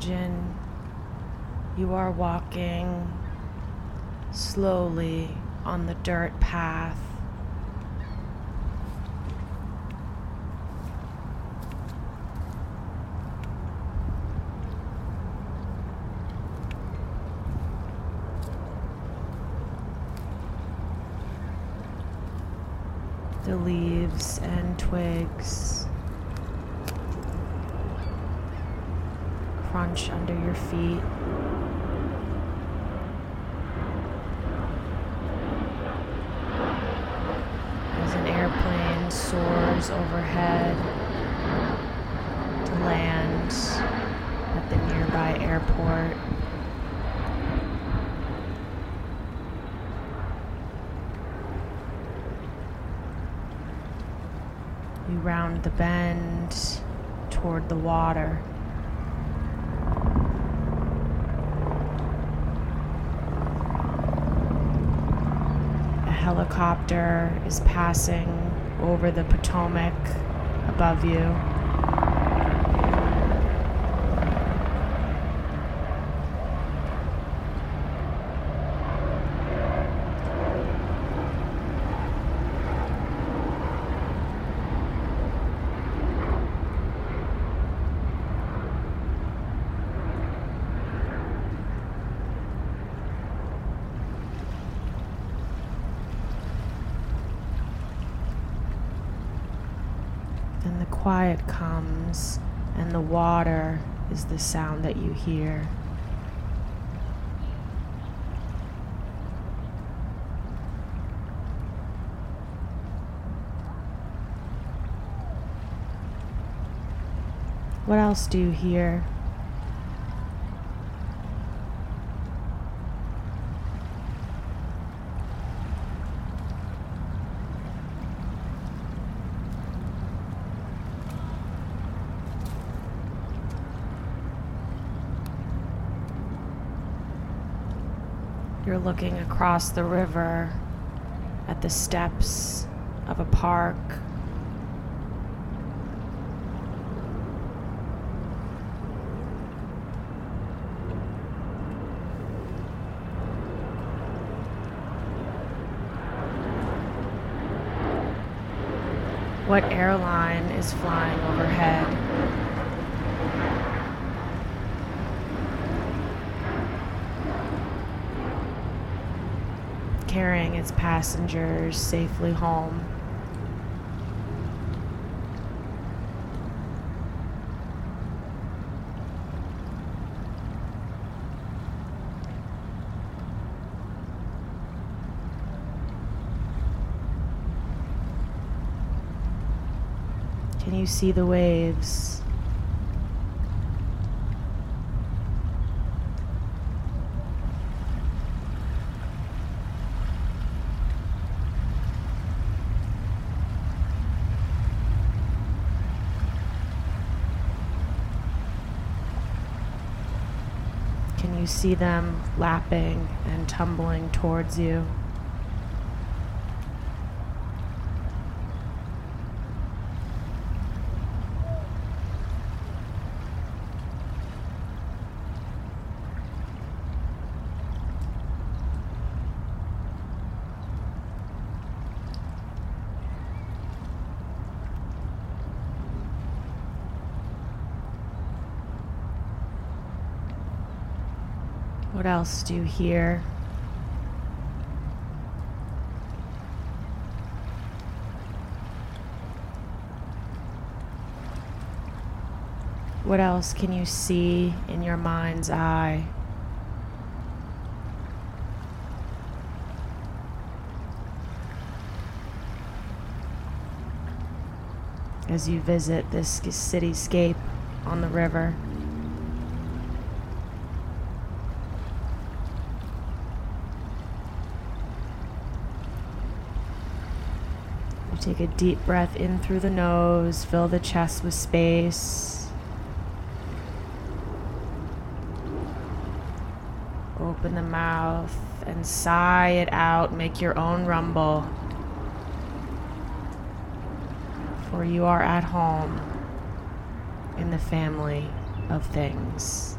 Imagine you are walking slowly on the dirt path. The leaves and twigs crunch under your feet. As an airplane soars overhead to land at the nearby airport. You round the bend toward the water. Helicopter is passing over the Potomac above you. Quiet comes, and the water is the sound that you hear. What else do you hear? You're looking across the river at the steps of a park. What airline is flying overhead? Carrying its passengers safely home. Can you see the waves? Can you see them lapping and tumbling towards you? What else do you hear? What else can you see in your mind's eye? As you visit this cityscape on the river. Take a deep breath in through the nose, fill the chest with space. Open the mouth and sigh it out. Make your own rumble. For you are at home in the family of things.